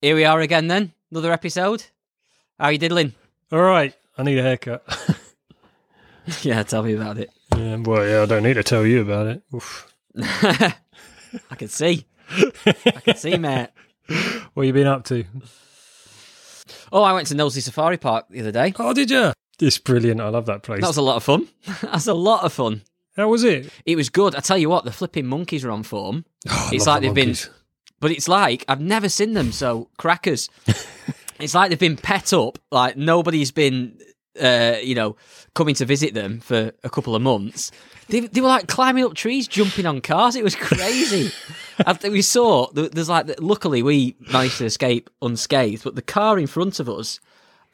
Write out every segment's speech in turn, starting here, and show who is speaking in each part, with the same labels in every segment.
Speaker 1: here we are again then. Another episode. How you diddling?
Speaker 2: All right, I need a haircut.
Speaker 1: yeah, tell me about it.
Speaker 2: yeah, well, yeah, I don't need to tell you about it. Oof.
Speaker 1: I can see. I can see, mate.
Speaker 2: What you been up to?
Speaker 1: Oh, I went to Knowsley Safari Park the other day.
Speaker 2: Oh, did you? It's brilliant. I love that place.
Speaker 1: That was a lot of fun. That's a lot of fun.
Speaker 2: How was it?
Speaker 1: It was good. I tell you what, the flipping monkeys are on form.
Speaker 2: Oh,
Speaker 1: It's like
Speaker 2: the
Speaker 1: they've been-
Speaker 2: monkeys.
Speaker 1: But it's like I've never seen them so crackers. it's like they've been pet up. Like nobody's been, uh, you know, coming to visit them for a couple of months. They, they were like climbing up trees, jumping on cars. It was crazy. We saw, there's like, luckily we managed to escape unscathed, but the car in front of us,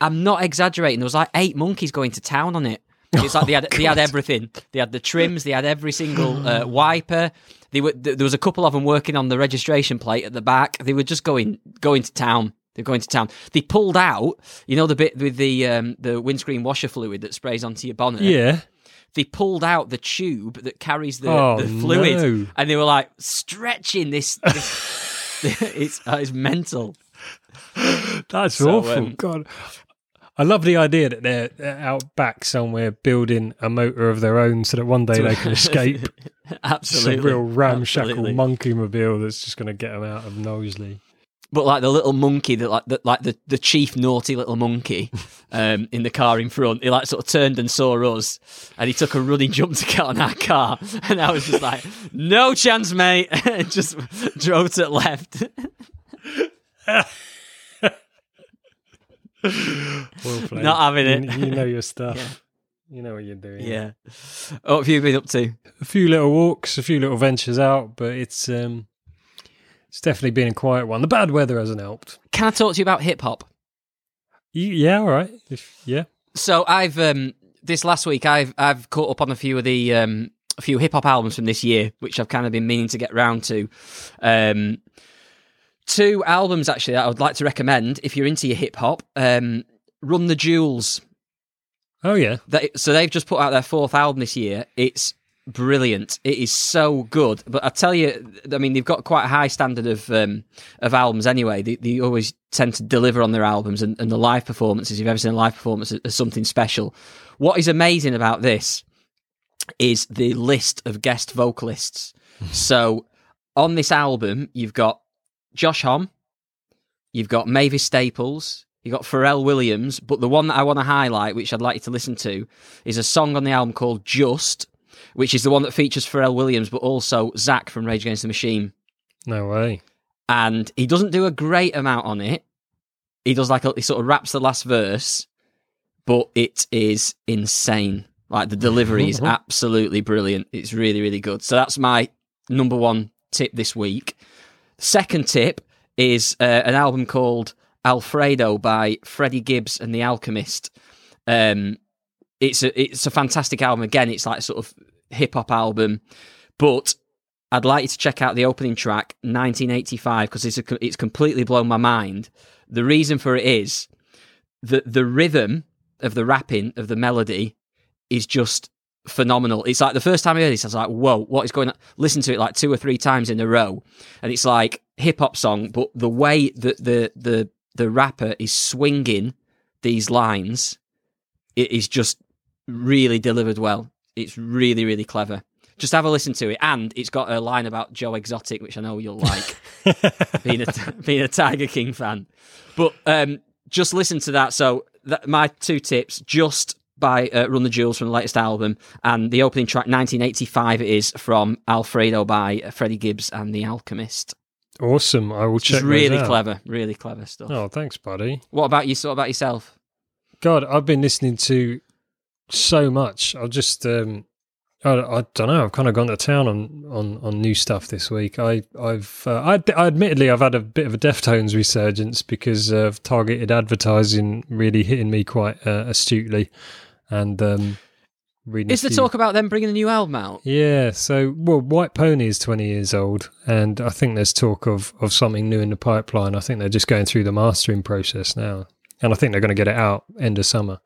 Speaker 1: I'm not exaggerating. There was like eight monkeys going to town on it. It's like they had they had everything. They had the trims. They had every single uh, wiper. They were there was a couple of them working on the registration plate at the back. They were just going going to town. They're going to town. They pulled out, you know, the bit with the um, the windscreen washer fluid that sprays onto your bonnet.
Speaker 2: Yeah.
Speaker 1: They pulled out the tube that carries the,
Speaker 2: Oh,
Speaker 1: the fluid,
Speaker 2: no.
Speaker 1: and they were like stretching this. this it's uh, it's mental.
Speaker 2: That's
Speaker 1: So,
Speaker 2: awful.
Speaker 1: um,
Speaker 2: God. I love the idea that they're, out back somewhere building a motor of their own so that one day they can escape. It's
Speaker 1: Absolutely,
Speaker 2: a real ramshackle
Speaker 1: Absolutely.
Speaker 2: monkey mobile that's just going to get them out of Knowsley.
Speaker 1: But like the little monkey that like the, like the, the chief naughty little monkey um, in the car in front, he like sort of turned and saw us, and he took a running jump to get on our car, and I was just like, "No chance, mate!" and just drove to the left.
Speaker 2: Well played.
Speaker 1: Not having it.
Speaker 2: You, you know your stuff.
Speaker 1: Yeah.
Speaker 2: You know what you're doing.
Speaker 1: yeah. What have you been up to?
Speaker 2: A few little walks, a few little ventures out, but it's um, it's definitely been a quiet one. The bad weather hasn't helped.
Speaker 1: Can I talk to you about hip hop?
Speaker 2: Yeah, all right. If, yeah.
Speaker 1: So I've um, this last week I've I've caught up on a few of the um, a few hip hop albums from this year, which I've kind of been meaning to get round to. Um, two albums actually that I would like to recommend if you're into your hip hop. Um, Run the Jewels.
Speaker 2: Oh yeah.
Speaker 1: They, so they've just put out their fourth album this year. It's brilliant. It is so good. But I tell you, I mean, they've got quite a high standard of um, of albums anyway. They, they always tend to deliver on their albums, and, and the live performances. If you've ever seen a live performance, is something special. What is amazing about this is the list of guest vocalists. so on this album, you've got Josh Homme, you've got Mavis Staples, you've got Pharrell Williams, but the one that I want to highlight, which I'd like you to listen to, is a song on the album called Just, which is the one that features Pharrell Williams, but also Zack from Rage Against the Machine.
Speaker 2: No way.
Speaker 1: And he doesn't do a great amount on it. He does like a, he sort of raps the last verse, but it is insane. Like the delivery is absolutely brilliant. It's really, really good. So that's my number one tip this week. Second tip is uh, an album called Alfredo by Freddie Gibbs and the Alchemist. Um, it's a it's a fantastic album. Again, it's like sort of hip hop album, but I'd like you to check out the opening track, 1985, because it's a, it's completely blown my mind. The reason for it is that the rhythm of the rapping of the melody is just phenomenal. It's like the first time I heard this, I was like, "Whoa, what is going on?" Listen to it like two or three times in a row, and it's like hip hop song, but the way that the the the rapper is swinging these lines, it is just really delivered well. It's really really clever. Just have a listen to it, and it's got a line about Joe Exotic, which I know you'll like, being a being a Tiger King fan. But um, just listen to that. So that, my two tips: just by uh, Run the Jewels from the latest album, and the opening track, 1985, it is from Alfredo by Freddie Gibbs and the Alchemist.
Speaker 2: Awesome. I will check.
Speaker 1: Really
Speaker 2: out.
Speaker 1: clever, really clever stuff.
Speaker 2: Oh, thanks, buddy.
Speaker 1: What about you? What about yourself?
Speaker 2: God, I've been listening to so much. I've just, um, I, I don't know. I've kind of gone to town on, on, on new stuff this week. I, I've, uh, I, I admittedly, I've had a bit of a Deftones resurgence because of targeted advertising really hitting me quite uh, astutely, and um, reading.
Speaker 1: Is the
Speaker 2: few-
Speaker 1: talk about them bringing a new album out?
Speaker 2: Yeah, so well, White Pony is twenty years old, and I think there's talk of of something new in the pipeline. I think they're just going through the mastering process now, and I think they're going to get it out end of summer.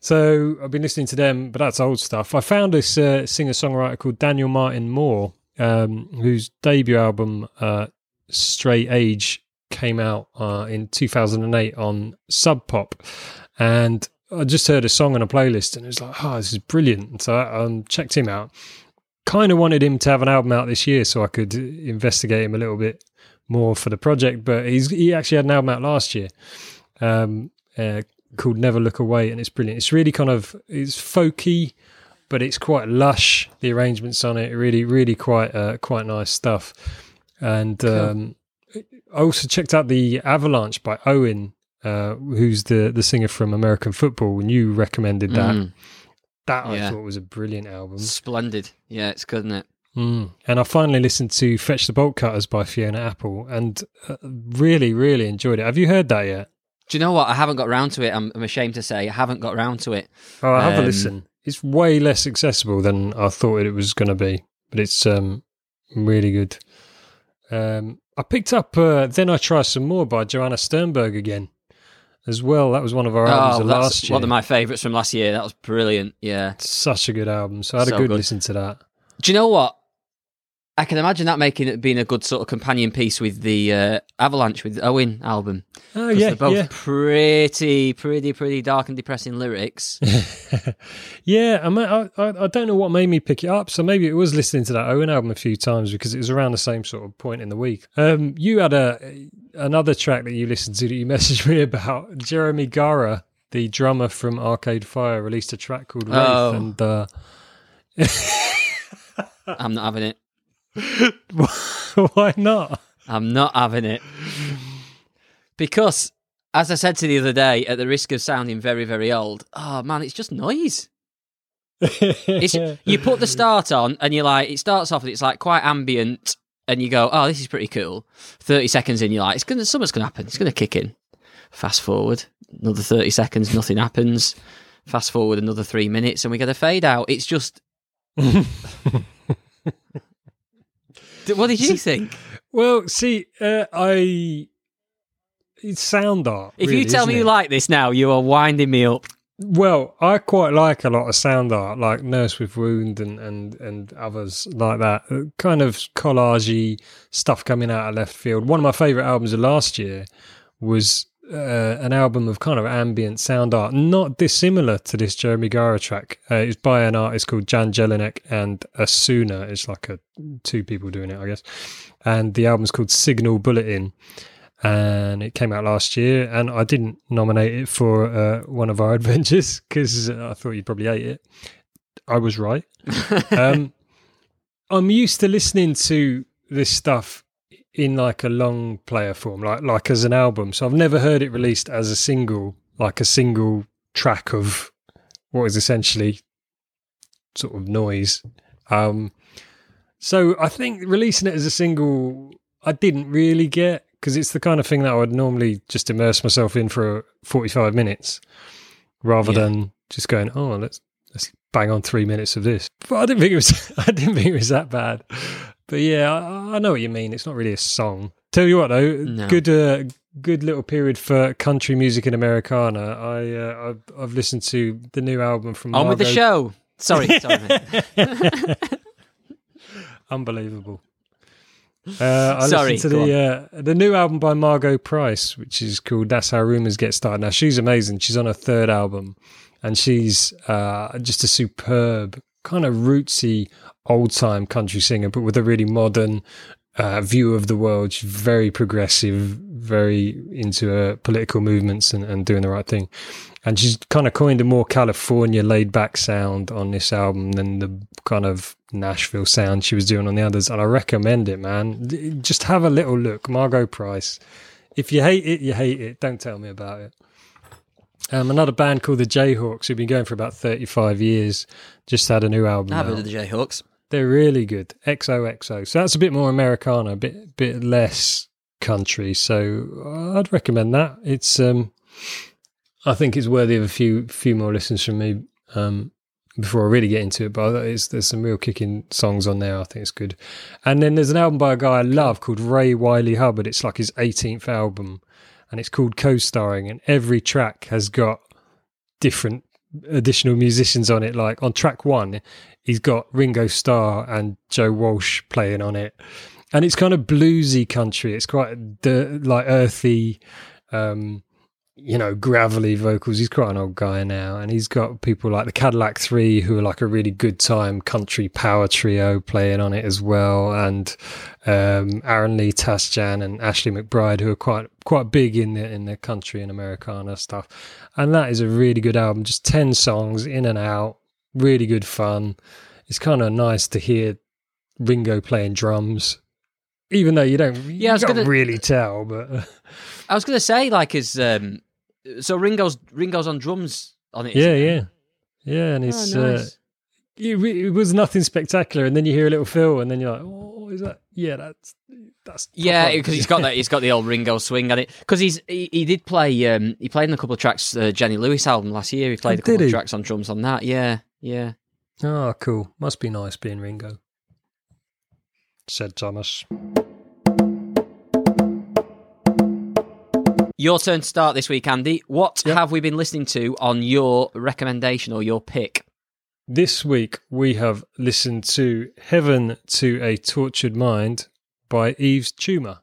Speaker 2: So I've been listening to them, but that's old stuff. I found this uh, singer songwriter called Daniel Martin Moore, um, whose debut album uh, "Stray Age" came out uh, in 2008 on Sub Pop, and I just heard a song on a playlist, and it was like, oh, this is brilliant. So I um, checked him out. Kind of wanted him to have an album out this year so I could investigate him a little bit more for the project, but he's he actually had an album out last year. Um, uh, called Never Look Away, and it's brilliant. It's really kind of it's folky, but it's quite lush. The arrangements on it really, really quite uh, quite nice stuff. And um, I also checked out the Avalanche by Owen, uh, who's the the singer from American Football, and you recommended that.
Speaker 1: Mm.
Speaker 2: That I
Speaker 1: Yeah.
Speaker 2: thought was a brilliant album.
Speaker 1: Splendid. Yeah, it's good, isn't it?
Speaker 2: Mm. And I finally listened to Fetch the Bolt Cutters by Fiona Apple, and uh, really, really enjoyed it. Have you heard that yet?
Speaker 1: Do you know what? I haven't got round to it. I'm, I'm ashamed to say I haven't got round to it.
Speaker 2: Oh, I have a
Speaker 1: Um,
Speaker 2: listen. It's way less accessible than I thought it was going to be, but it's um, really good. Um, I picked up uh, Then I Try Some More by Joanna Sternberg again as well. That was one of our oh, albums
Speaker 1: oh,
Speaker 2: of last year.
Speaker 1: one of my favourites from last year. That was brilliant. Yeah.
Speaker 2: Such a good album. So I had
Speaker 1: So
Speaker 2: a good,
Speaker 1: good.
Speaker 2: listen to that.
Speaker 1: Do you know what? I can imagine that making it being a good sort of companion piece with the uh, Avalanche with Owen album.
Speaker 2: Oh yeah,
Speaker 1: they're both
Speaker 2: yeah.
Speaker 1: pretty, pretty, pretty dark and depressing lyrics.
Speaker 2: yeah, I, might- I, I I don't know what made me pick it up. So maybe it was listening to that Owen album a few times because it was around the same sort of point in the week. Um, you had a another track that you listened to that you messaged me about. Jeremy Gara, the drummer from Arcade Fire, released a track called Wraith,
Speaker 1: Oh.
Speaker 2: and uh,
Speaker 1: I'm not having it.
Speaker 2: why not?
Speaker 1: I'm not having it. Because, as I said to the other day, at the risk of sounding very, very old, oh man, it's just noise. It's, you put the start on and you're like, it starts off and it's like quite ambient, and you go, oh, this is pretty cool. 30 seconds in, you're like, it's gonna, something's going to happen. It's going to kick in. Fast forward, another 30 seconds, nothing happens. Fast forward another three minutes, and we get a fade out. It's just. What did you think?
Speaker 2: well, see, uh, I it's sound art.
Speaker 1: If
Speaker 2: really,
Speaker 1: you tell me
Speaker 2: isn't
Speaker 1: you
Speaker 2: it?
Speaker 1: like this now, you are winding me up.
Speaker 2: Well, I quite like a lot of sound art, like Nurse with Wound and and and others like that. Uh, Kind of collagey stuff coming out of left field. One of my favourite albums of last year was uh, an album of kind of ambient sound art, not dissimilar to this Jeremy Gara track. Uh, it's by an artist called Jan Jelinek and Asuna. It's like a two people doing it, I guess. And the album's called Signal Bulletin and it came out last year. And I didn't nominate it for uh, one of our adventures because I thought you'd probably hate it. I was right. um, I'm used to listening to this stuff in like a long player form, like like as an album. So I've never heard it released as a single, like a single track of what is essentially sort of noise. Um, so I think releasing it as a single, I didn't really get because it's the kind of thing that I would normally just immerse myself in for 45 minutes rather
Speaker 1: Yeah.
Speaker 2: than just going, oh, let's let's bang on three minutes of this. But I didn't think it was I didn't think it was that bad. But yeah, I, I know what you mean. It's not really a song. Tell you what though,
Speaker 1: No.
Speaker 2: good uh, good little period for country music in Americana. I uh, I've, I've listened to the new album from
Speaker 1: On with the show. Sorry, sorry.
Speaker 2: Unbelievable. Uh, I
Speaker 1: Sorry,
Speaker 2: listened to the uh, the new album by Margo Price, which is called "That's How Rumors Get Started." Now she's amazing. She's on her third album, and she's uh, just a superb, kind of rootsy, old time country singer, but with a really modern uh, view of the world. She's very progressive, very into uh, political movements and, and doing the right thing. And she's kind of coined a more California laid back sound on this album than the kind of Nashville sound she was doing on the others. And I recommend it, man. Just have a little look. Margo Price. If you hate it, you hate it. Don't tell me about it. Um, another band called the Jayhawks, who've been going for about 35 years, just had a new album.
Speaker 1: I've heard of the Jayhawks.
Speaker 2: They're really good. XOXO. So that's a bit more Americana, a bit bit less country. So I'd recommend that. It's um I think it's worthy of a few few more listens from me um before I really get into it. But it's, there's some real kicking songs on there. I think it's good. And then there's an album by a guy I love called Ray Wylie Hubbard. It's like his 18th album, and it's called Co-starring. And every track has got different additional musicians on it. Like on track one, he's got Ringo Starr and Joe Walsh playing on it. and it's kind of bluesy country. It's quite the like earthy, um, you know, gravelly vocals. He's quite an old guy now, and he's got people like the Cadillac Three, who are like a really good time country power trio playing on it as well, and um, Aaron Lee Tasjan and Ashley McBryde, who are quite quite big in the in the country and Americana stuff. And that is a really good album. Just ten songs in and out, really good fun. It's kind of nice to hear Ringo playing drums, even though you don't,
Speaker 1: Yeah, I was
Speaker 2: you
Speaker 1: gonna-
Speaker 2: really tell, but.
Speaker 1: I was going to say, like, is um, so Ringo's Ringo's on drums on it.
Speaker 2: Yeah,
Speaker 1: isn't
Speaker 2: yeah, yeah, and
Speaker 1: Oh,
Speaker 2: it's
Speaker 1: nice.
Speaker 2: uh, it, it was nothing spectacular, and then you hear a little fill, and then you're like, "Oh, is that? Yeah, that's that's
Speaker 1: Yeah, because he's got that. He's got the old Ringo swing on it. Because he's he, he did play. Um, he played in a couple of tracks. Uh, Jenny Lewis album last year. He played
Speaker 2: Oh,
Speaker 1: a couple of tracks on drums on that. Yeah, yeah.
Speaker 2: oh, cool. Must be nice being Ringo," said Thomas.
Speaker 1: Your turn to start this week, Andy. What
Speaker 2: Yep.
Speaker 1: have we been listening to on your recommendation or your pick?
Speaker 2: This week we have listened to "Heaven to a Tortured Mind" by Yves Tumor.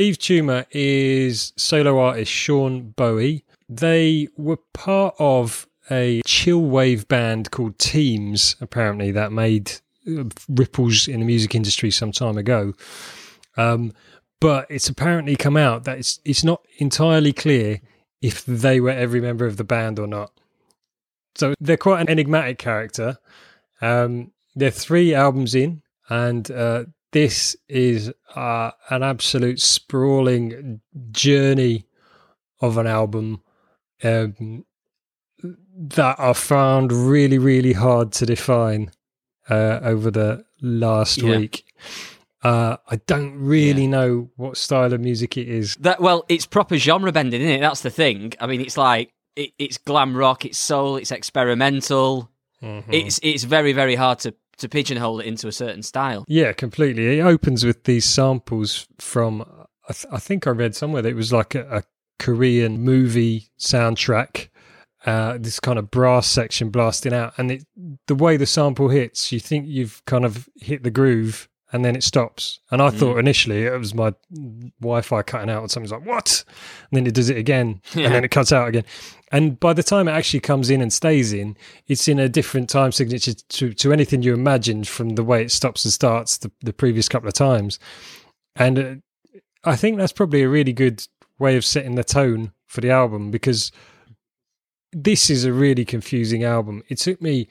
Speaker 2: Yves Tumor is solo artist Sean Bowie. They were part of a chill wave band called Teams, apparently, that made uh, ripples in the music industry some time ago. Um, but it's apparently come out that it's it's not entirely clear if they were every member of the band or not. So they're quite an enigmatic character. Um, they're three albums in, and uh, this is uh, an absolute sprawling journey of an album um, that I found really, really hard to define uh, over the last
Speaker 1: Yeah.
Speaker 2: week. Uh, I don't really know what style of music it is.
Speaker 1: That well, it's proper genre bending, isn't it? That's the thing. I mean, it's like it, it's glam rock, it's soul, it's experimental.
Speaker 2: Mm-hmm.
Speaker 1: It's it's very very hard to to pigeonhole it into a certain style.
Speaker 2: Yeah, completely. It opens with these samples from, I, th- I think I read somewhere that it was like a, a Korean movie soundtrack. Uh, this kind of brass section blasting out, and it, the way the sample hits, you think you've kind of hit the groove, and then it stops. And I thought initially it was my Wi-Fi cutting out, and something's like, "What?" And then it does it again,
Speaker 1: Yeah.
Speaker 2: and then it cuts out again. And by the time it actually comes in and stays in, it's in a different time signature to, to anything you imagined from the way it stops and starts the, the previous couple of times. And uh, I think that's probably a really good way of setting the tone for the album because this is a really confusing album. It took me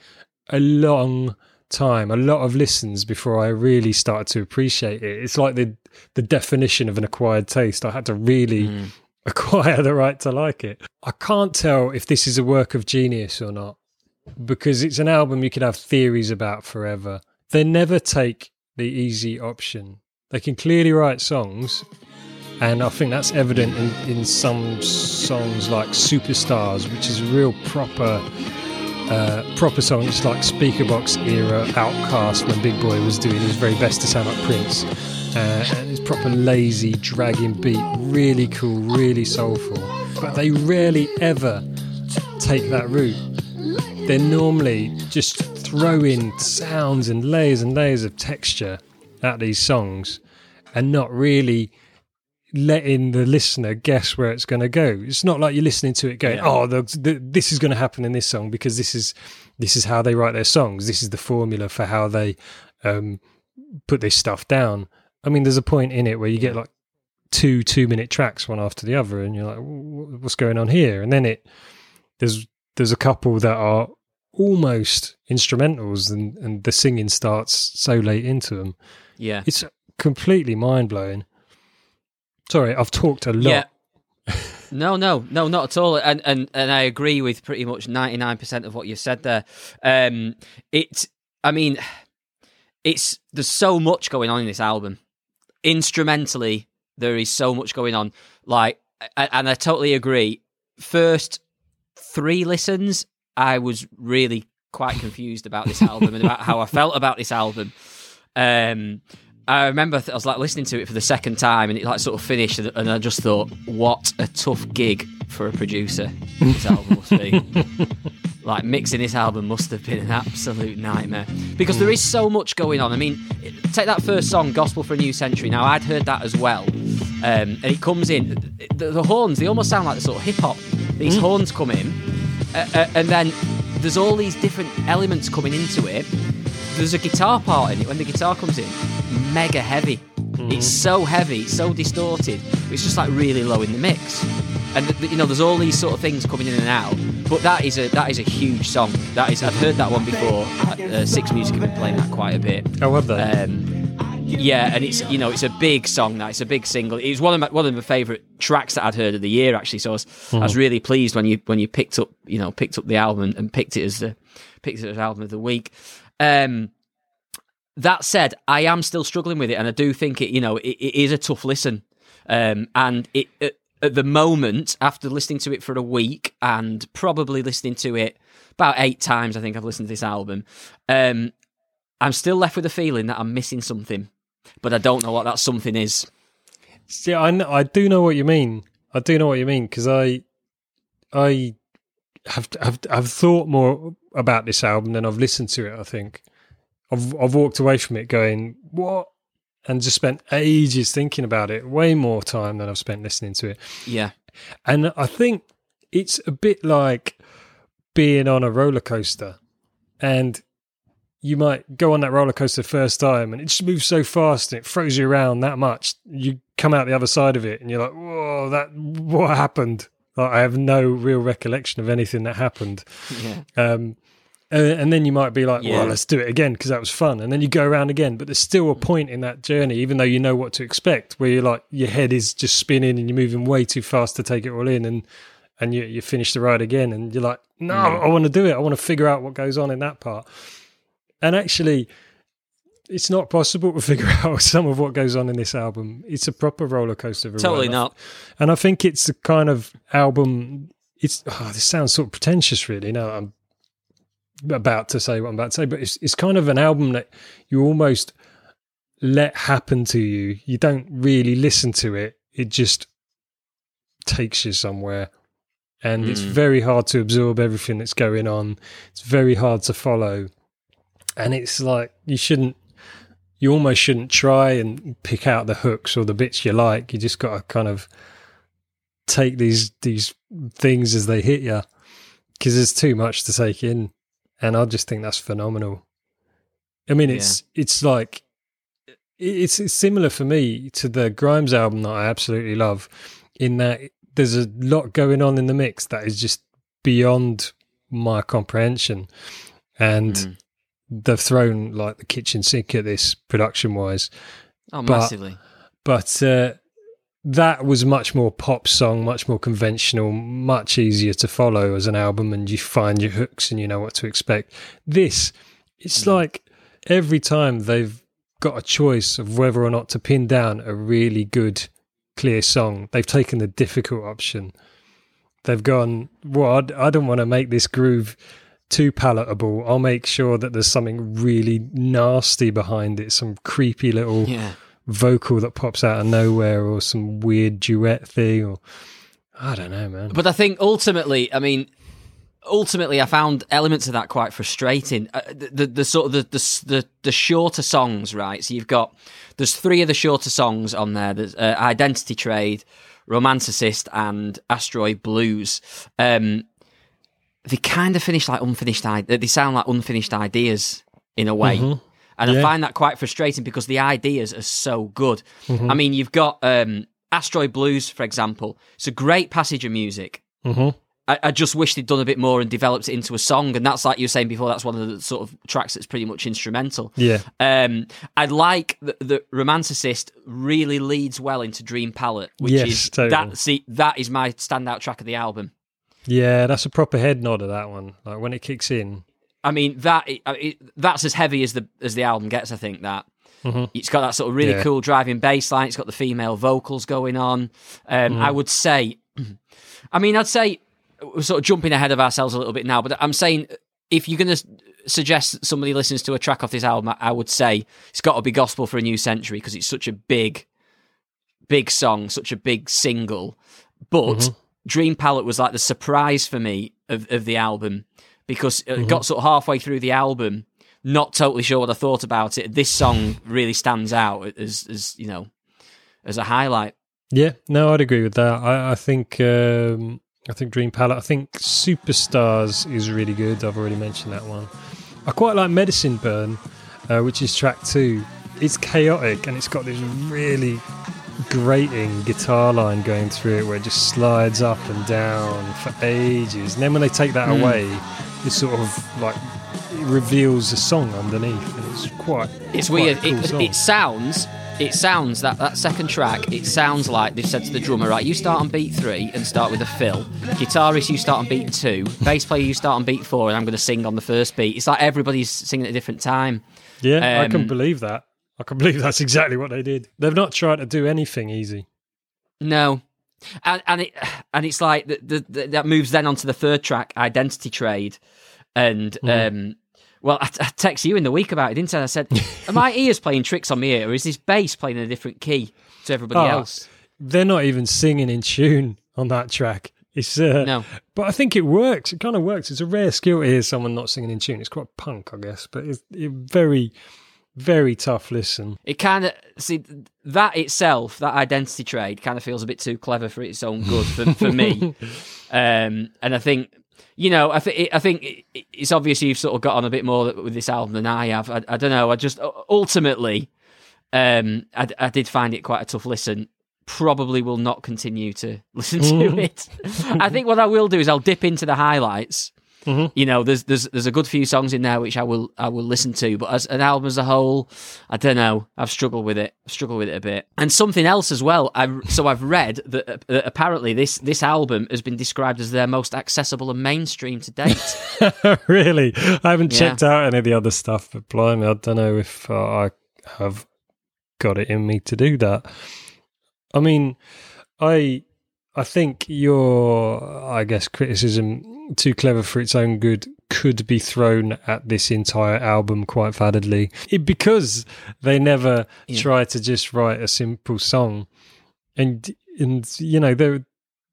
Speaker 2: a long time, a lot of listens before I really started to appreciate it. It's like the the definition of an acquired taste. I had to really
Speaker 1: Mm.
Speaker 2: acquire the right to like it. I can't tell if this is a work of genius or not because it's an album you could have theories about forever. They never take the easy option. They can clearly write songs, and I think that's evident in, in some songs like Superstars, which is a real proper proper songs like Speakerboxxx era OutKast when Big Boi was doing his very best to sound like Prince. Uh, and it's proper lazy, dragging beat, really cool, really soulful. But they rarely ever take that route. They're normally just throwing sounds and layers and layers of texture at these songs and not really letting the listener guess where it's going to go. It's not like you're listening to it going,
Speaker 1: Yeah.
Speaker 2: "Oh, the, the, this is going to happen in this song because this is this is how they write their songs. This is the formula for how they um, put this stuff down." I mean, there's a point in it where you get like two two minute tracks one after the other, and you're like, "What's going on here?" And then it there's there's a couple that are almost instrumentals, and and the singing starts so late into them.
Speaker 1: Yeah.
Speaker 2: It's completely mind blowing. Sorry, I've talked a lot.
Speaker 1: Yeah. No, no, no, not at all. And and and I agree with pretty much ninety nine percent of what you said there. Um, it, I mean, it's there's so much going on in this album. Instrumentally, there is so much going on. Like and I totally agree. First three listens, I was really quite confused about this album and about how I felt about this album. Um, I remember I was like listening to it for the second time, and it like sort of finished, and I just thought, what a tough gig for a producer this album must be. like mixing this album must have been an absolute nightmare because there is so much going on. I mean, take that first song, "Gospel for a New Century." Now I'd heard that as well, um, and it comes in. The, the, horns they almost sound like the sort of hip hop. These mm. horns come in, uh, uh, and then there's all these different elements coming into it. There's a guitar part in it when the guitar comes in, mega heavy. Mm-hmm. It's so heavy, so distorted. It's just like really low in the mix, and you know there's all these sort of things coming in and out. But that is a that is a huge song. That is I've heard that one before. Uh, Six Music have been playing that quite a bit.
Speaker 2: I love that.
Speaker 1: Um, yeah, and it's you know it's a big song. That it's a big single. It was one of my, one of my favourite tracks that I'd heard of the year actually. So I was, mm. I was hmm. really pleased when you when you picked up you know picked up the album and, and picked it as the picked it as album of the week. Um, that said, I am still struggling with it, and I do think it you know it, it is a tough listen. Um, and it at, at the moment, after listening to it for a week and probably listening to it about eight times, I think I've listened to this album. Um, I'm still left with a feeling that I'm missing something but I don't know what that something is.
Speaker 2: See, I I do know what you mean. I do know what you mean because I I have have have thought more about this album than I've listened to it. I think I've I've walked away from it going what and just spent ages thinking about it. Way more time than I've spent listening to it.
Speaker 1: Yeah,
Speaker 2: and I think it's a bit like being on a roller coaster and you might go on that roller coaster first time and it just moves so fast and it throws you around that much. You come out the other side of it and you're like, whoa, that what happened? Like, I have no real recollection of anything that happened.
Speaker 1: Yeah.
Speaker 2: Um, and, and, then you might be like, yeah. well, let's do it again because that was fun. And then you go around again, but there's still a point in that journey, even though you know what to expect, where you're like, your head is just spinning and you're moving way too fast to take it all in. And and you, you finish the ride again and you're like, no, mm. I want to do it. I want to figure out what goes on in that part. And actually, it's not possible to figure out some of what goes on in this album. It's a proper roller coaster.
Speaker 1: Totally not.
Speaker 2: And I think it's the kind of album. It's oh, this sounds sort of pretentious, really. Now I'm about to say what I'm about to say, but it's it's kind of an album that you almost let happen to you. You don't really listen to it. It just takes you somewhere. And mm. it's hmm. very hard to absorb everything that's going on. It's very hard to follow and it's like you shouldn't you almost shouldn't try and pick out the hooks or the bits you like you just got to kind of take these these things as they hit you because there's too much to take in and i just think that's phenomenal i mean it's yeah. it's like it's, it's similar for me to the grimes album that i absolutely love in that there's a lot going on in the mix that is just beyond my comprehension and mm they've thrown like the kitchen sink at this production wise.
Speaker 1: Oh, but, massively.
Speaker 2: But uh, that was much more pop song, much more conventional, much easier to follow as an album, and you find your hooks and you know what to expect. This, it's mm. like every time they've got a choice of whether or not to pin down a really good, clear song, they've taken the difficult option. They've gone, well, I don't want to make this groove too palatable, I'll make sure that there's something really nasty behind it, some creepy little
Speaker 1: yeah.
Speaker 2: Vocal that pops out of nowhere, or some weird duet thing, or I don't know, man.
Speaker 1: But I think ultimately, I mean, ultimately, I found elements of that quite frustrating. Uh, the, the, the sort of the, the, the the shorter songs, right? So you've got there's three of the shorter songs on there. There's uh, Identity Trade, Romanticist, and Asteroid Blues. Um, they kind of finish like unfinished. They sound like unfinished ideas in a way. Mm-hmm. And yeah. I find that quite frustrating because the ideas are so good. Mm-hmm. I mean, you've got um, Asteroid Blues, for example. It's a great passage of music.
Speaker 2: Mm-hmm.
Speaker 1: I, I, just wish they'd done a bit more and developed it into a song. And that's like you were saying before. That's one of the sort of tracks that's pretty much instrumental.
Speaker 2: Yeah.
Speaker 1: Um, I like the, the romanticist really leads well into Dream Palette, which
Speaker 2: yes,
Speaker 1: is
Speaker 2: totally.
Speaker 1: that. See, that is my standout track of the album.
Speaker 2: Yeah, that's a proper head nod of that one. Like when it kicks in.
Speaker 1: I mean that it, that's as heavy as the as the album gets. I think that. Mm-hmm. It's got that sort of really
Speaker 2: Yeah.
Speaker 1: cool driving bass line. It's got the female vocals going on. Um, mm-hmm. I would say, I mean, I'd say we're sort of jumping ahead of ourselves a little bit now, but I'm saying if you're going to suggest somebody listens to a track off this album, I- I would say it's got to be Gospel for a New Century because it's such a big, big song, such a big single. But mm-hmm. Dream Palette was like the surprise for me of, of the album because it got sort of halfway through the album, not totally sure what I thought about it. This song really stands out as, as you know, as a highlight.
Speaker 2: Yeah, no, I'd agree with that. I, I think um, I think Dream Palette. I think Superstars is really good. I've already mentioned that one. I quite like Medicine Burn, uh, which is track two. It's chaotic and it's got this really grating guitar line going through it where it just slides up and down for ages. And then when they take that
Speaker 1: Mm.
Speaker 2: away, it sort of like it reveals a song underneath, and it's quite.
Speaker 1: It's
Speaker 2: quite
Speaker 1: weird.
Speaker 2: cool
Speaker 1: it, it sounds. It sounds that that second track. It sounds like they've said to the drummer, right? You start on beat three and start with a fill. Guitarist, you start on beat two. Bass player, you start on beat four, and I'm going to sing on the first beat. It's like everybody's singing at a different time.
Speaker 2: Yeah, I can
Speaker 1: Um,
Speaker 2: believe that. I can believe that's exactly what they did. They've not tried to do anything easy.
Speaker 1: No, and and it and it's like the, the, the, that moves then onto the third track, Identity Trade, and um, well, I, I texted you in the week about it, didn't I? I said, "Are my ears playing tricks on me here, or is this bass playing in a different key to everybody
Speaker 2: Ah,
Speaker 1: else?"
Speaker 2: They're not even singing in tune on that track. It's uh,
Speaker 1: No.
Speaker 2: but I think it works. It kind of works. It's a rare skill to hear someone not singing in tune. It's quite punk, I guess, but it's it very, very tough listen.
Speaker 1: It kind of see that itself, that identity trade, kind of feels a bit too clever for its own good for, for me. Um, and I think, you know, I think I think it- it's obvious you've sort of got on a bit more with this album than I have. I, I don't know. I just ultimately, um, I, I did find it quite a tough listen. Probably will not continue to listen to it. I think what I will do is I'll dip into the highlights. You know, there's there's there's a good few songs in there which I will I will listen to, but as an album as a whole, I don't know. I've struggled with it. I've struggled with it a bit. And something else as well. I so I've read that, uh, that apparently this this album has been described as their most accessible and mainstream to date.
Speaker 2: really, I haven't
Speaker 1: Yeah.
Speaker 2: checked out any of the other stuff, but blimey, I don't know if uh, I have got it in me to do that. I mean, I I think your I guess criticism too clever for its own good could be thrown at this entire album quite validly. It, because they never
Speaker 1: Yeah.
Speaker 2: try to just write a simple song. And and you know there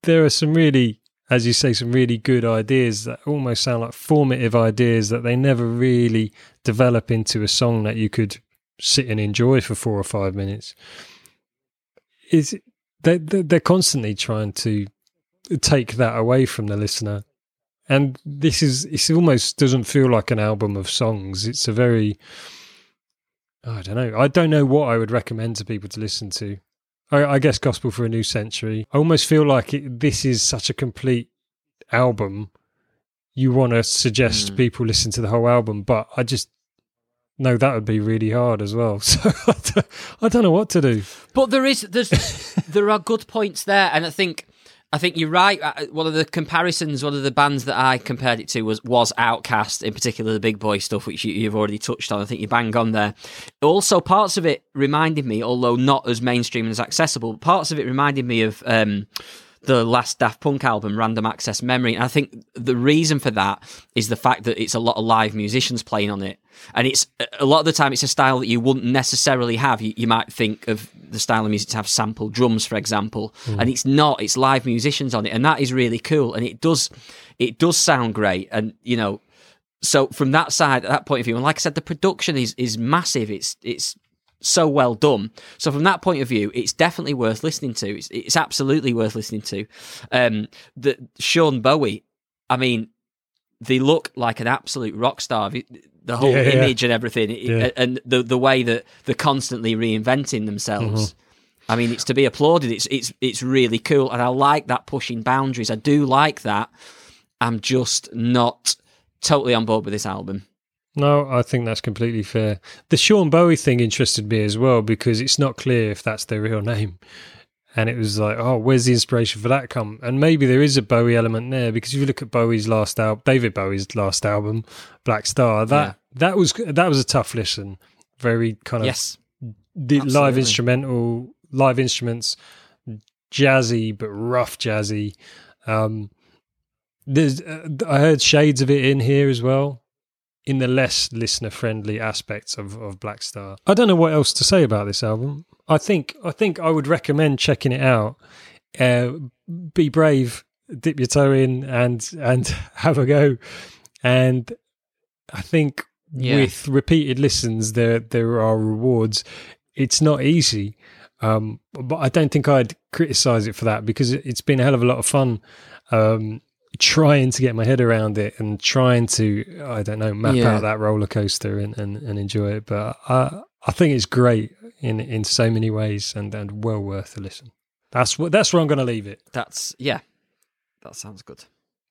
Speaker 2: there are some really as you say some really good ideas that almost sound like formative ideas that they never really develop into a song that you could sit and enjoy for four or five minutes. Is they they- they're constantly trying to take that away from the listener. And this is it almost doesn't feel like an album of songs. It's a very i don't know. I don't know what i would recommend to people to listen to. I, I guess gospel for a new century. I almost feel like it, this is such a complete album. You want to suggest
Speaker 1: Mm.
Speaker 2: people listen to the whole album but i just no that would be really hard as well so I don't, know what to do
Speaker 1: But there is there's there are good points there, and I think I think you're right. Uh, One of the comparisons, one of the bands that I compared it to was was OutKast, in particular the Big Boi stuff, which you, you've already touched on. I think you bang on there. Also, parts of it reminded me, although not as mainstream and as accessible, parts of it reminded me of. Um, the last Daft Punk album, Random Access Memory. And I think the reason for that is the fact that it's a lot of live musicians playing on it. And it's a lot of the time, it's a style that you wouldn't necessarily have. You, you might think of the style of music to have sample drums, for example, hmm. and it's not. It's live musicians on it, and that is really cool. And it does, it does sound great. And you know, so from that side, at that point of view, and like I said, the production is is massive. It's it's so well done. So from that point of view, it's definitely worth listening to. It's, it's absolutely worth listening to. Um, the Sean Bowie, I mean, they look like an absolute rock star. The- whole
Speaker 2: Yeah, yeah.
Speaker 1: image and everything,
Speaker 2: Yeah.
Speaker 1: and the the way that they're constantly reinventing themselves. I mean, it's to be applauded. It's it's it's really cool, and I like that pushing boundaries. I do like that. I'm just not totally on board with this album.
Speaker 2: No, I think that's completely fair. The Sean Bowie thing interested me as well because it's not clear if that's their real name. And it was like, oh, where's the inspiration for that come? And maybe there is a Bowie element there because if you look at Bowie's last album, David Bowie's last album, Black Star, that
Speaker 1: Yeah.
Speaker 2: that was that was a tough listen. Very kind of
Speaker 1: Yes,
Speaker 2: the live instrumental, live instruments, jazzy but rough jazzy. Um, there's, uh, I heard shades of it in here as well, in the less listener friendly aspects of, of Black Star. I don't know what else to say about this album. I think I think I would recommend checking it out. Uh, be brave, dip your toe in, and and have a go. And I think
Speaker 1: Yeah.
Speaker 2: with repeated listens, there there are rewards. It's not easy, um, but I don't think I'd criticize it for that because it, it's been a hell of a lot of fun. Um, trying to get my head around it and trying to I don't know map
Speaker 1: Yeah.
Speaker 2: out that roller coaster and, and, and enjoy it. But I I think it's great in in so many ways and, and well worth a listen. That's what that's where I'm going to leave it.
Speaker 1: That's yeah. That sounds good.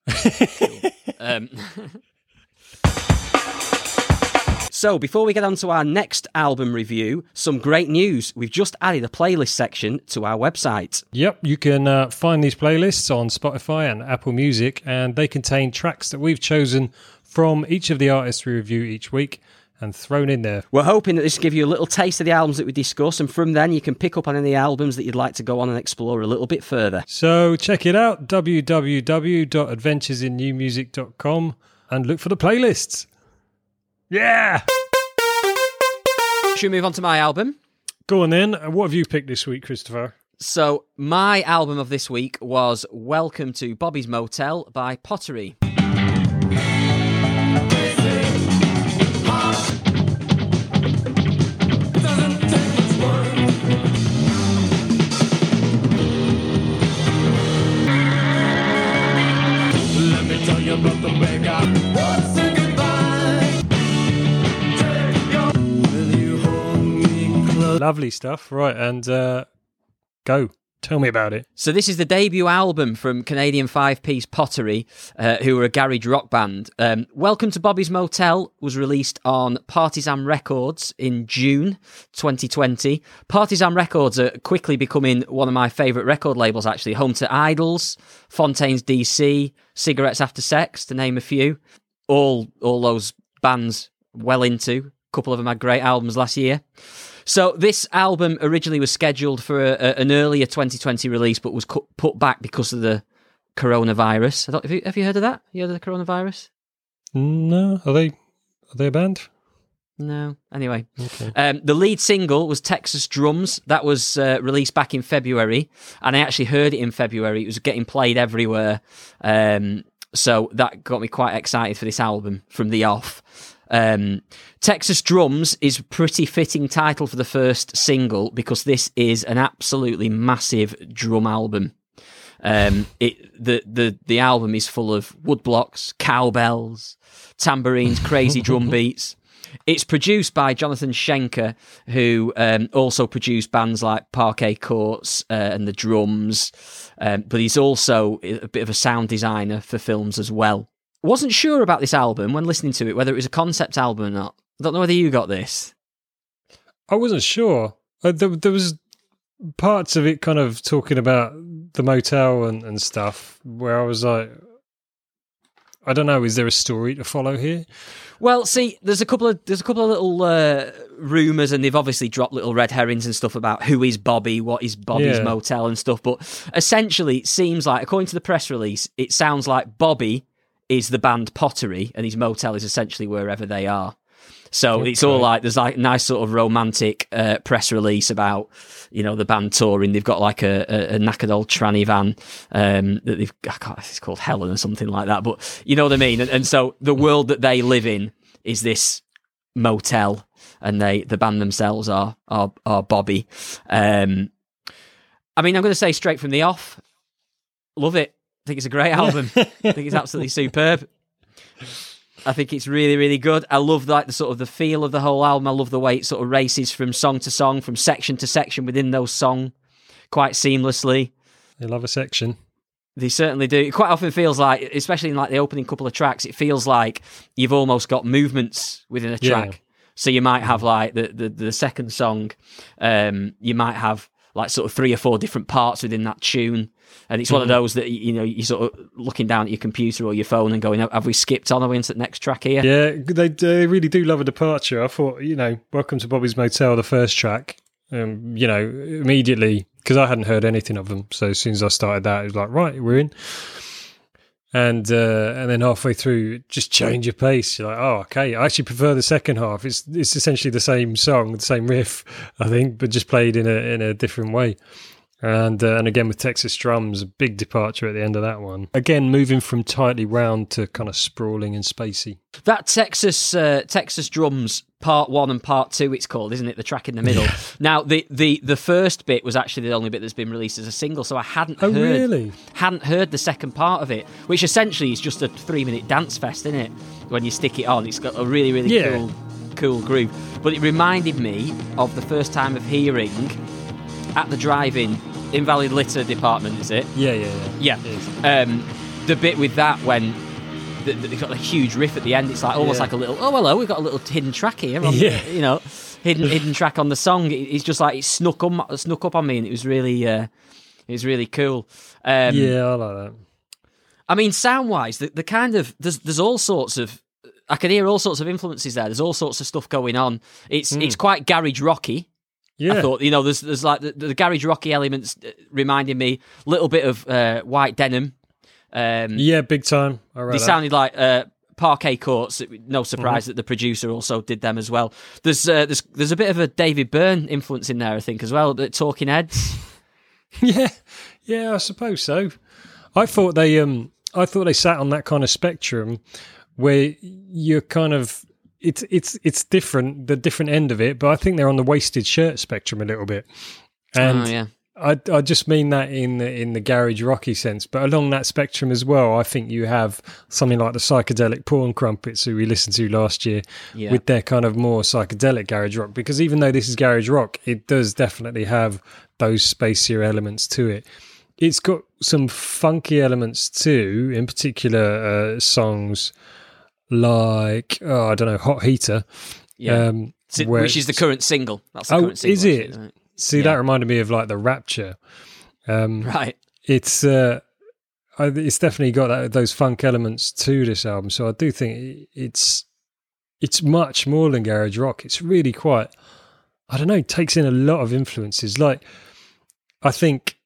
Speaker 1: Um, so, before we get on to our next album review, some great news. We've just added a playlist section to our website.
Speaker 2: Yep, you can uh, find these playlists on Spotify and Apple Music, and they contain tracks that we've chosen from each of the artists we review each week and thrown in there.
Speaker 1: We're hoping that this will give you a little taste of the albums that we discuss, and from then you can pick up on any albums that you'd like to go on and explore a little bit further.
Speaker 2: So check it out www.adventuresinnewmusic.com and look for the playlists. Yeah!
Speaker 1: Should we move on to my album?
Speaker 2: Go on then. Uh, What have you picked this week, Christopher?
Speaker 1: So, my album of this week was Welcome to Bobby's Motel by Pottery.
Speaker 2: Lovely stuff. Right, and uh, go. Tell me about it.
Speaker 1: So this is the debut album from Canadian five-piece Pottery, uh, who are a garage rock band. Um, Welcome to Bobby's Motel was released on Partisan Records in June 2020. Partisan Records are quickly becoming one of my favourite record labels, actually. Home to IDLES, Fontaines DC, Cigarettes After Sex, to name a few. All all those bands well into. A couple of them had great albums last year. So this album originally was scheduled for a, a- an earlier 2020 release, but was cut, put back because of the coronavirus. I don't, have, you, have you heard of that? You heard of the coronavirus?
Speaker 2: No, are they are they a band?
Speaker 1: No. Anyway,
Speaker 2: Okay.
Speaker 1: um, the lead single was Texas Drums. That was uh, released back in February, and I actually heard it in February. It was getting played everywhere, um, so that got me quite excited for this album from the off. Um, Texas Drums is a pretty fitting title for the first single because this is an absolutely massive drum album. Um, it the the the album is full of woodblocks, cowbells, tambourines, crazy drum beats. It's produced by Jonathan Schenker, who um, also produced bands like Parquet Courts uh, and the Drums, um, but he's also a bit of a sound designer for films as well. Wasn't sure about this album when listening to it, whether it was a concept album or not. I don't know whether you got this.
Speaker 2: I wasn't sure. Uh, there, there was parts of it kind of talking about the motel and, and stuff where I was like, I don't know. Is there a story to follow here?
Speaker 1: Well, see, there's a couple of there's a couple of little uh, rumors, and they've obviously dropped little red herrings and stuff about who is Bobby, what is Bobby's
Speaker 2: Yeah.
Speaker 1: motel and stuff. But essentially, it seems like, according to the press release, it sounds like Bobby is the band Pottery, and his motel is essentially wherever they are. So it's all like there's like nice sort of romantic uh, press release about you know the band touring. They've got like a, a, a knackered old tranny van um, that they've I can't, it's called Helen or something like that. But you know what I mean. And, and so the world that they live in is this motel, and they the band themselves are are, are Bobby. Um, I mean, I'm going to say straight from the off, love it. I think it's a great album. I think it's absolutely superb. I think it's really, really good. I love like the sort of the feel of the whole album. I love the way it sort of races from song to song, from section to section within those song, quite seamlessly.
Speaker 2: They love a section.
Speaker 1: They certainly do. It quite often feels like, especially in like the opening couple of tracks, it feels like you've almost got movements within a
Speaker 2: Yeah.
Speaker 1: track. So you might have like the the, the second song, um, you might have like sort of three or four different parts within that tune. And it's one of those that you know you're sort of looking down at your computer or your phone and going, "Have we skipped on? Are we into the next track here?"
Speaker 2: Yeah, they they really do love a departure. I thought, you know, Welcome to Bobby's Motel, the first track. Um, you know, immediately because I hadn't heard anything of them. So as soon as I started that, it was like, right, we're in. And uh, and then halfway through, just change your pace. You're like, oh, okay. I actually prefer the second half. It's it's essentially the same song, the same riff, I think, but just played in a in a different way. And uh, and again with Texas drums, a big departure at the end of that one. Again, moving from tightly round to kind of sprawling and spacey.
Speaker 1: That Texas uh, Texas drums part one and part two, it's called, isn't it? The track in the middle. Now the, the the first bit was actually the only bit that's been released as a single, so I hadn't
Speaker 2: Oh,
Speaker 1: heard
Speaker 2: really?
Speaker 1: hadn't heard the second part of it, which essentially is just a three minute dance fest, isn't it? When you stick it on, it's got a really really
Speaker 2: Yeah.
Speaker 1: cool cool groove. But it reminded me of the first time of hearing at the drive-in invalid litter department. Is it?
Speaker 2: Yeah, yeah, yeah.
Speaker 1: Yeah. Um, the bit with that when the, the, they've got a huge riff at the end. It's like almost
Speaker 2: Yeah.
Speaker 1: like a little. Oh hello, we've got a little hidden track here. On,
Speaker 2: Yeah.
Speaker 1: You know, hidden hidden track on the song. It- It's just like it snuck on snuck up on me, and it was really uh, it was really cool. Um,
Speaker 2: yeah, I like that.
Speaker 1: I mean, sound wise, the, the kind of there's there's all sorts of. I can hear all sorts of influences there. There's all sorts of stuff going on. It's it's quite garage rocky.
Speaker 2: Yeah.
Speaker 1: I thought, you know, there's there's like the, the garage rocky elements uh, reminding me a little bit of uh, white denim. Um,
Speaker 2: yeah, big time.
Speaker 1: They
Speaker 2: that.
Speaker 1: sounded like uh, parquet courts. No surprise
Speaker 2: Mm-hmm.
Speaker 1: that the producer also did them as well. There's uh, there's there's a bit of a David Byrne influence in there, I think, as well. The Talking Heads.
Speaker 2: Yeah, yeah, I suppose so. I thought they, um, I thought they sat on that kind of spectrum where you're kind of it's it's it's different, the different end of it. But I think they're on the wasted shirt spectrum a little bit, and
Speaker 1: oh yeah,
Speaker 2: I I just mean that in the in the garage rocky sense. But along that spectrum as well, I think you have something like the psychedelic porn crumpets who we listened to last year
Speaker 1: Yeah.
Speaker 2: with their kind of more psychedelic garage rock. Because even though this is garage rock, it does definitely have those spacier elements to it. It's got some funky elements too, in particular uh, songs like oh I don't know, Hot Heater.
Speaker 1: yeah.
Speaker 2: Um,
Speaker 1: So-
Speaker 2: where
Speaker 1: which is the current single. That's the
Speaker 2: Oh,
Speaker 1: current single.
Speaker 2: is
Speaker 1: actually,
Speaker 2: it?
Speaker 1: isn't
Speaker 2: See,
Speaker 1: Yeah.
Speaker 2: that reminded me of like the Rapture. Um,
Speaker 1: Right.
Speaker 2: it's uh, I, it's definitely got that, those funk elements to this album. So I do think it's it's much more than garage rock. It's really quite. I don't know. It takes in a lot of influences. Like I think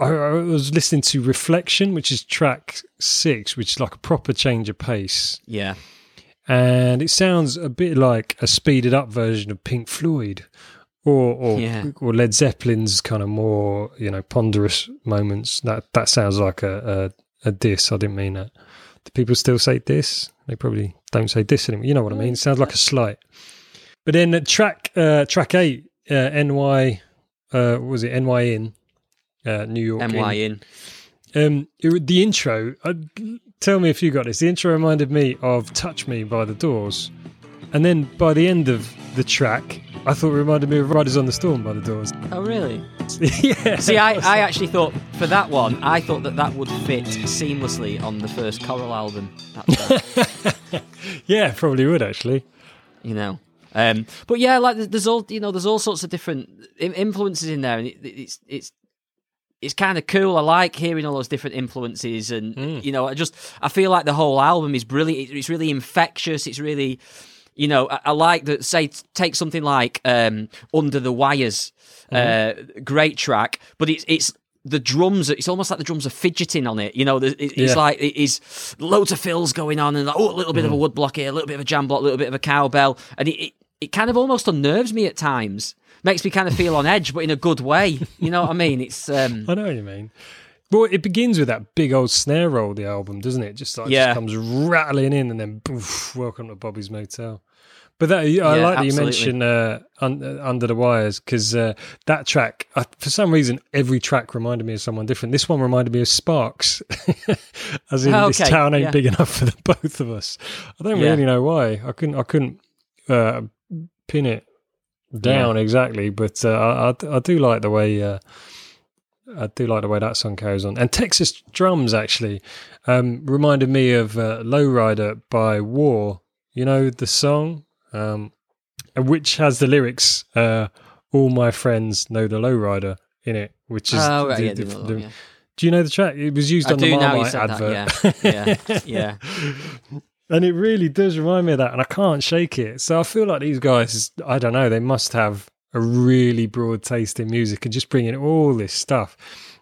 Speaker 2: I, I was listening to Reflection, which is track six, which is like a proper change of pace,
Speaker 1: Yeah.
Speaker 2: and it sounds a bit like a speeded up version of Pink Floyd. Or, or,
Speaker 1: Yeah.
Speaker 2: or Led Zeppelin's kind of more, you know, ponderous moments. That that sounds like a, a a diss. I didn't mean that. Do people still say diss? They probably don't say diss anymore. You know what I mean? It sounds like a slight. But then track uh, track eight, uh, NY, uh, what was it NY in uh, New York?
Speaker 1: My
Speaker 2: in.
Speaker 1: in.
Speaker 2: Um, it, the intro. Uh, tell me if you got this. The intro reminded me of "Touch Me" by the Doors, and then by the end of the track, I thought it reminded me of "Riders on the Storm" by the Doors.
Speaker 1: Oh really?
Speaker 2: yeah.
Speaker 1: See, I, I actually thought for that one, I thought that that would fit seamlessly on the first Coral album.
Speaker 2: Yeah, probably would actually.
Speaker 1: you know. Um, but yeah, like there's- there's all you know, there's all sorts of different influences in there, and it, it's it's it's kind of cool. I like hearing all those different influences, and
Speaker 2: Mm.
Speaker 1: you know, I just I feel like the whole album is brilliant. It's really infectious. It's really you know, I, I like that. Say, take something like um, "Under the Wires," uh, great track, but it's it's the drums. It's almost like the drums are fidgeting on it. You know, it, it's
Speaker 2: Yeah.
Speaker 1: like it is loads of fills going on, and like, oh, a little bit of a wood block here, a little bit of a jam block, a little bit of a cowbell, and it, it it kind of almost unnerves me at times. Makes me kind of feel on edge, but in a good way. You know what I mean? It's um,
Speaker 2: I know what you mean. Well, it begins with that big old snare roll, the album, doesn't it? Just like
Speaker 1: Yeah.
Speaker 2: just comes rattling in, and then poof, welcome to Bobby's Motel. But that I
Speaker 1: Yeah,
Speaker 2: like that you mentioned uh, un, uh, Under the Wires because uh, that track, uh, for some reason, every track reminded me of someone different. This one reminded me of Sparks, as in
Speaker 1: Oh,
Speaker 2: this town ain't
Speaker 1: yeah.
Speaker 2: big enough for the both of us. I don't
Speaker 1: Yeah.
Speaker 2: really know why. I couldn't. I couldn't uh, pin it down exactly, but uh, I, I do like the way. Uh, I do like the way that song carries on. And Texas drums actually um, reminded me of uh, Lowrider by War. You know the song, um, which has the lyrics uh, "All my friends know the Lowrider" in it, which is.
Speaker 1: oh right,
Speaker 2: the-
Speaker 1: yeah,
Speaker 2: the-
Speaker 1: do
Speaker 2: the-
Speaker 1: yeah.
Speaker 2: Do you know the track? It was used
Speaker 1: I
Speaker 2: on the
Speaker 1: do now you
Speaker 2: Marmite advert.
Speaker 1: that. Yeah, yeah,
Speaker 2: and it really does remind me of that, and I can't shake it. So I feel like these guys, I don't know, they must have a really broad taste in music and just bringing all this stuff.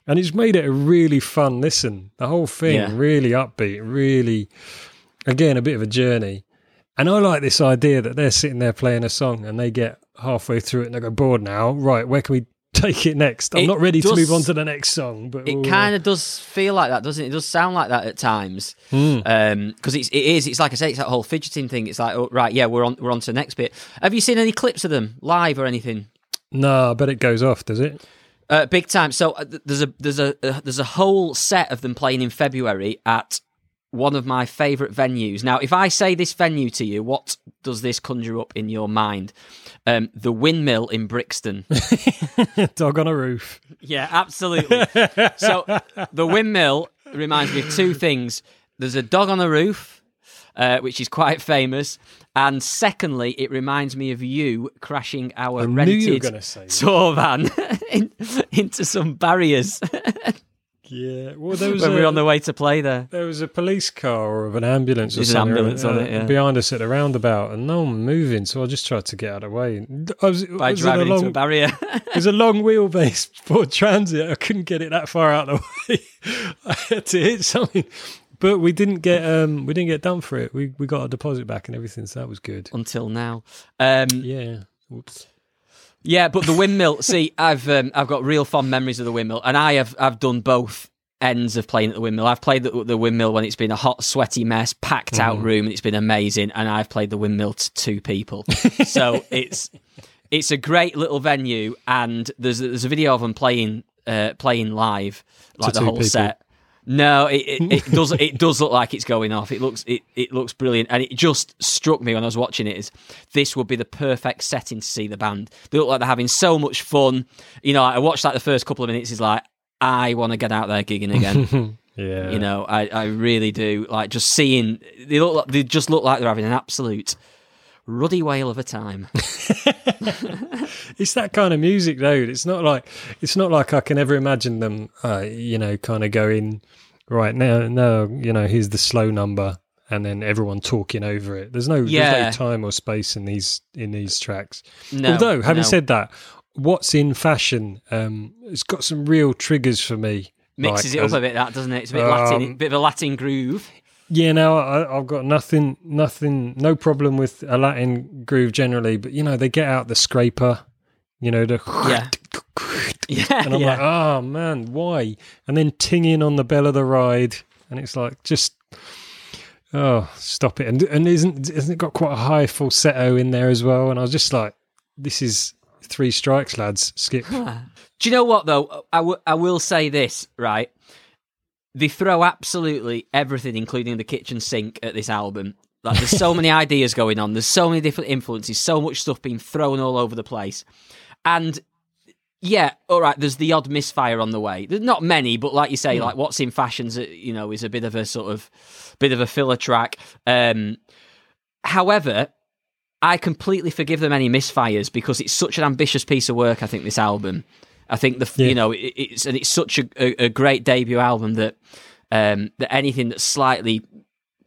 Speaker 2: And it's made it a really fun listen. The whole thing
Speaker 1: Yeah.
Speaker 2: really upbeat, really, again, a bit of a journey. And I like this idea that they're sitting there playing a song and they get halfway through it and they go bored now. Right, where can we take it next? I'm
Speaker 1: It
Speaker 2: not ready to move on to the next song, but
Speaker 1: It kind of does feel like that, doesn't it? It does sound like that at times. Because it's it is. It's like I say, it's that whole fidgeting thing. It's like, oh, right, yeah, we're on we're on to the next bit. Have you seen any clips of them live or anything?
Speaker 2: No, I bet it goes off, does it?
Speaker 1: Uh, big time. So uh, there's a there's a uh, there's a whole set of them playing in February at one of my favourite venues. Now, if I say this venue to you, what does this conjure up in your mind? Um, the Windmill in Brixton.
Speaker 2: Dog on a roof.
Speaker 1: Yeah, absolutely. so the windmill reminds me of two things. There's a dog on a roof, uh, which is quite famous, and secondly, it reminds me of you crashing our
Speaker 2: I knew you were
Speaker 1: rented
Speaker 2: gonna say that.
Speaker 1: tour van in, into some barriers
Speaker 2: Yeah. Well, there was
Speaker 1: when
Speaker 2: a,
Speaker 1: we were on the way to play there.
Speaker 2: there was a police car or an ambulance or
Speaker 1: There's an
Speaker 2: something
Speaker 1: ambulance on
Speaker 2: uh,
Speaker 1: it, yeah.
Speaker 2: behind us at the roundabout, and no one moving. So I just tried to get out of the way. I was,
Speaker 1: By
Speaker 2: was in a
Speaker 1: driving
Speaker 2: long,
Speaker 1: into a barrier.
Speaker 2: It was a long wheelbase Ford Transit. I couldn't get it that far out of the way. I had to hit something, but we didn't get um we didn't get done for it. We we got our deposit back and everything, so that was good.
Speaker 1: Until now. Um,
Speaker 2: Yeah. Whoops.
Speaker 1: Yeah, but the windmill. see, I've um, I've got real fond memories of the windmill, and I have I've done both ends of playing at the windmill. I've played the, the windmill when it's been a hot, sweaty mess, packed
Speaker 2: Mm.
Speaker 1: out room, and it's been amazing. And I've played the windmill to two people, so it's it's a great little venue. And there's there's a video of them playing uh, playing live, like the whole
Speaker 2: people.
Speaker 1: set. No, it, it, it does. It does look like it's going off. It looks it, it looks brilliant, and it just struck me when I was watching it. Is this would be the perfect setting to see the band? They look like they're having so much fun. You know, I watched like the first couple of minutes. Is like I want to get out there gigging again.
Speaker 2: Yeah.
Speaker 1: you know, I, I really do. Like just seeing they look. Like, they just look like they're having an absolute ruddy whale of a time.
Speaker 2: it's that kind of music though. It's not like it's not like I can ever imagine them uh, you know, kind of going right now no, you know, here's the slow number and then everyone talking over it. There's no
Speaker 1: Yeah.
Speaker 2: there's no time or space in these in these tracks.
Speaker 1: No,
Speaker 2: Although, having
Speaker 1: no.
Speaker 2: said that, what's in fashion, um, it's got some real triggers for me.
Speaker 1: mixes
Speaker 2: like,
Speaker 1: it up
Speaker 2: as-
Speaker 1: a bit, that doesn't it? It's a bit
Speaker 2: Um,
Speaker 1: Latin, bit of a Latin groove.
Speaker 2: Yeah, no, I, I've got nothing, nothing, no problem with a Latin groove generally, but you know, they get out the scraper, you know, the
Speaker 1: Yeah. Yeah,
Speaker 2: and I'm
Speaker 1: yeah.
Speaker 2: like, oh man, why? And then tinging on the bell of the ride, and it's like, just oh, stop it! And and isn't isn't it got quite a high falsetto in there as well? And I was just like, this is three strikes, lads. Skip.
Speaker 1: Do you know what though? I, w- I will say this right. They throw absolutely everything, including the kitchen sink, at this album. Like, there's so many ideas going on. There's so many different influences. So much stuff being thrown all over the place. And yeah, all right. There's the odd misfire on the way. There's not many, but like you say, like what's in fashions, uh, you know, is a bit of a sort of bit of a filler track. Um, however, I completely forgive them any misfires because it's such an ambitious piece of work. I think this album. I think the
Speaker 2: Yeah.
Speaker 1: you know it, it's and it's such a, a, a great debut album that um, that anything that slightly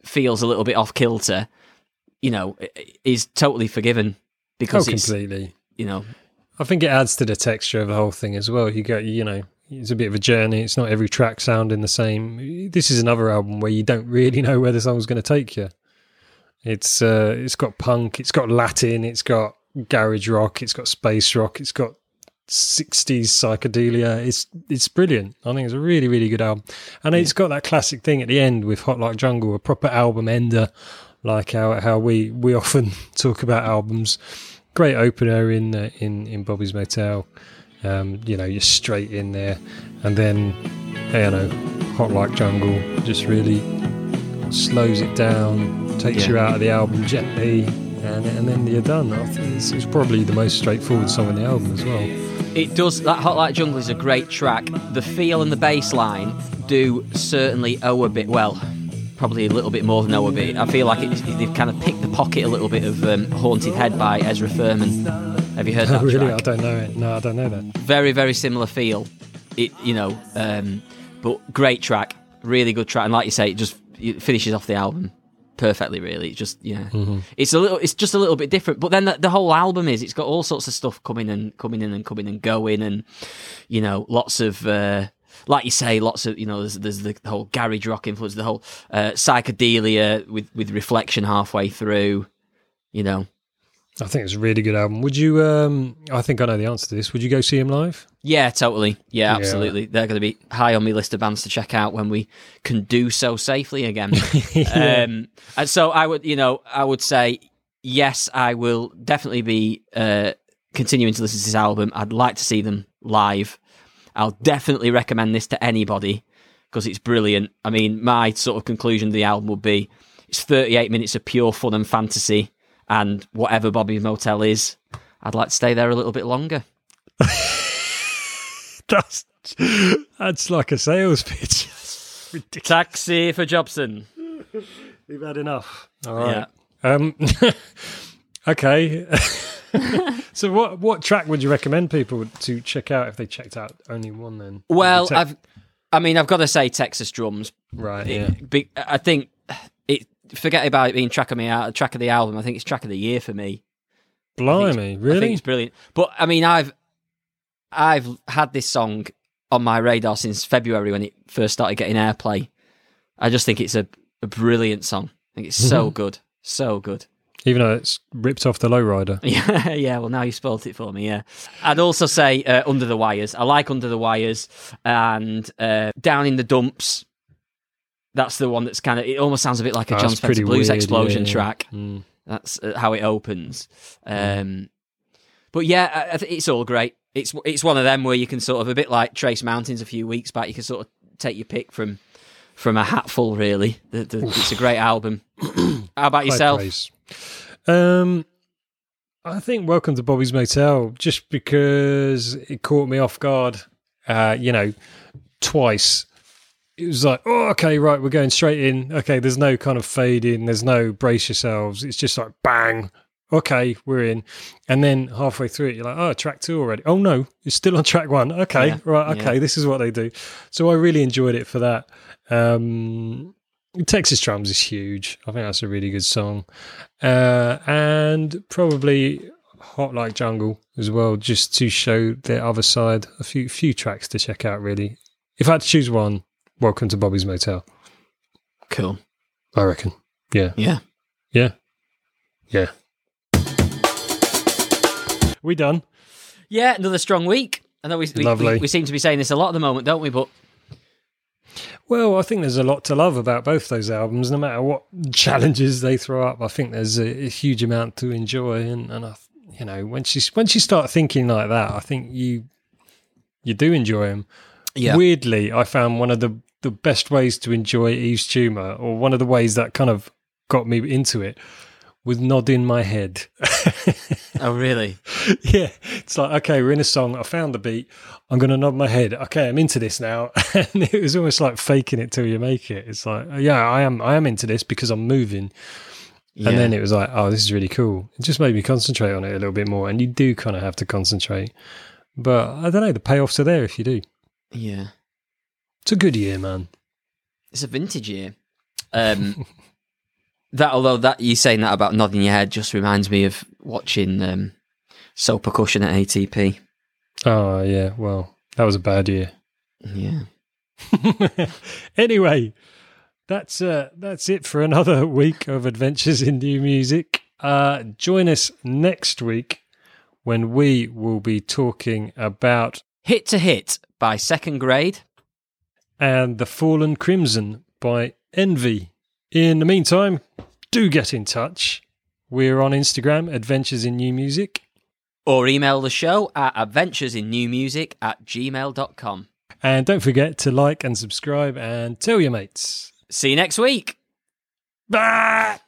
Speaker 1: feels a little bit off kilter, you know, is totally forgiven
Speaker 2: Oh,
Speaker 1: because it's
Speaker 2: completely.
Speaker 1: you know
Speaker 2: I think it adds to the texture of the whole thing as well. You go, you know, it's a bit of a journey. It's not every track sounding the same. This is another album where you don't really know where the song's going to take you. It's uh, it's got punk, it's got Latin, it's got garage rock, it's got space rock, it's got 60s psychedelia. It's it's brilliant. I think it's a really really good album, and it's got that classic thing at the end with Hot Like Jungle, a proper album ender, like how how we we often talk about albums. Great opener in uh, in in Bobby's Motel. Um, you know, you're straight in there, and then you know, Hot Like Jungle just really slows it down, takes
Speaker 1: Yeah.
Speaker 2: you out of the album gently, and, and then you're done. I think it's, it's probably the most straightforward song on the album as well.
Speaker 1: It does. That Hot Like Jungle is a great track. The feel and the bass line do certainly owe a bit. Well, probably a little bit more than owe a bit. I feel like it, they've kind of picked the pocket a little bit of um, "Haunted Head" by Ezra Furman. Have you heard that
Speaker 2: really,
Speaker 1: track?
Speaker 2: I don't know it. No, I don't know that.
Speaker 1: Very, very similar feel. It, you know, um, but great track, really good track, and like you say, it just it finishes off the album perfectly. Really, it's just yeah,
Speaker 2: Mm-hmm.
Speaker 1: it's a little, it's just a little bit different. But then the, the whole album is it's got all sorts of stuff coming and coming in and coming and going, and you know, lots of. Uh, like you say, lots of you know, there's, there's the whole garage rock influence, the whole uh, psychedelia with with reflection halfway through. You know,
Speaker 2: I think it's a really good album. Would you? um I think I know the answer to this. Would you go see him live?
Speaker 1: Yeah, totally. Yeah,
Speaker 2: Yeah.
Speaker 1: absolutely. They're going to be high on my list of bands to check out when we can do so safely again. um, and so I would, you know, I would say yes, I will definitely be uh, continuing to listen to this album. I'd like to see them live. I'll definitely recommend this to anybody because it's brilliant. I mean, my sort of conclusion of the album would be it's 38 minutes of pure fun and fantasy, and whatever Bobby's Motel is, I'd like to stay there a little bit longer.
Speaker 2: That's that's like a sales pitch. Ridiculous.
Speaker 1: Taxi for Jobson.
Speaker 2: We've had enough. All right.
Speaker 1: Yeah.
Speaker 2: Um, okay. so, what what track would you recommend people to check out if they checked out only one? Then,
Speaker 1: Well,
Speaker 2: Te-
Speaker 1: I've, I mean, I've got to say Texas drums.
Speaker 2: right,
Speaker 1: It-
Speaker 2: yeah,
Speaker 1: be- I think it. Forget about it being track of me out, track of the album. I think it's track of the year for me.
Speaker 2: blimey,
Speaker 1: I think
Speaker 2: really?
Speaker 1: it's brilliant. But I mean, I've I've had this song on my radar since February when it first started getting airplay. I just think it's a, a brilliant song. I think it's so good, so good.
Speaker 2: Even though it's ripped off the lowrider.
Speaker 1: Yeah, yeah. Well, now you spoilt it for me. Yeah, I'd also say uh, Under the Wires. I like Under the Wires and uh, Down in the Dumps. That's the one that's kind of. It almost sounds a bit like a
Speaker 2: Oh, Jon
Speaker 1: Spencer Blues
Speaker 2: weird,
Speaker 1: Explosion
Speaker 2: yeah.
Speaker 1: track.
Speaker 2: Mm.
Speaker 1: That's uh, how it opens. Um, but yeah, I, I it's all great. It's it's one of them where you can sort of a bit like Trace Mountains a few weeks back. You can sort of take your pick from from a hatful. Really, the, the, it's a great album. How about yourself?
Speaker 2: Um, I think Welcome to Bobby's Motel, just because it caught me off guard. Uh, you know, twice. It was like, oh, okay, right, we're going straight in. Okay, there's no kind of fade in. There's no brace yourselves. It's just like bang. Okay, we're in. And then halfway through it, you're like, oh, track two already. Oh no, it's still on track one. Okay,
Speaker 1: Yeah,
Speaker 2: right. Okay,
Speaker 1: yeah.
Speaker 2: this is what they do. So I really enjoyed it for that. Um, Texas Drums is huge. I think that's a really good song. Uh, and probably Hot Like Jungle as well, just to show their other side. A few few tracks to check out, really. If I had to choose one, Welcome to Bobby's Motel.
Speaker 1: Cool.
Speaker 2: I reckon. Yeah,
Speaker 1: Yeah.
Speaker 2: yeah, yeah. We done.
Speaker 1: Yeah, another strong week. I know we, we,
Speaker 2: Lovely.
Speaker 1: we, we seem to be saying this a lot at the moment, don't we? But
Speaker 2: Well, I think there's a lot to love about both those albums, no matter what challenges they throw up. I think there's a, a huge amount to enjoy, and and I, you know, once you once you start thinking like that, I think you you do enjoy them.
Speaker 1: yeah,
Speaker 2: Weirdly, I found one of the the best ways to enjoy Yves Tumor, or one of the ways that kind of got me into it, was nodding my head.
Speaker 1: oh really?
Speaker 2: yeah, it's like okay, we're in a song. I found the beat. I'm going to nod my head. Okay, I'm into this now, and it was almost like faking it till you make it. It's like, uh, yeah, I am. I am into this because I'm moving.
Speaker 1: Yeah.
Speaker 2: And then it was like, oh, this is really cool. It just made me concentrate on it a little bit more, and you do kind of have to concentrate. But I don't know. The payoffs are there if you do.
Speaker 1: yeah,
Speaker 2: It's a good year, man.
Speaker 1: it's a vintage year. Um, that although that you saying that about nodding your head just reminds me of watching um, Soul Percussion at ATP.
Speaker 2: Oh yeah. Well, that was a bad year.
Speaker 1: Yeah.
Speaker 2: anyway, that's uh, that's it for another week of adventures in new music. Uh, join us next week when we will be talking about
Speaker 1: Hit to Hit by Second Grade.
Speaker 2: And the Fallen Crimson by Envy. In the meantime, do get in touch. We're on Instagram, Adventures in New Music,
Speaker 1: Or email the show at adventuresinnewmusic at gmail.com.
Speaker 2: and don't forget to like and subscribe and tell your mates.
Speaker 1: See you next week.
Speaker 2: Bye.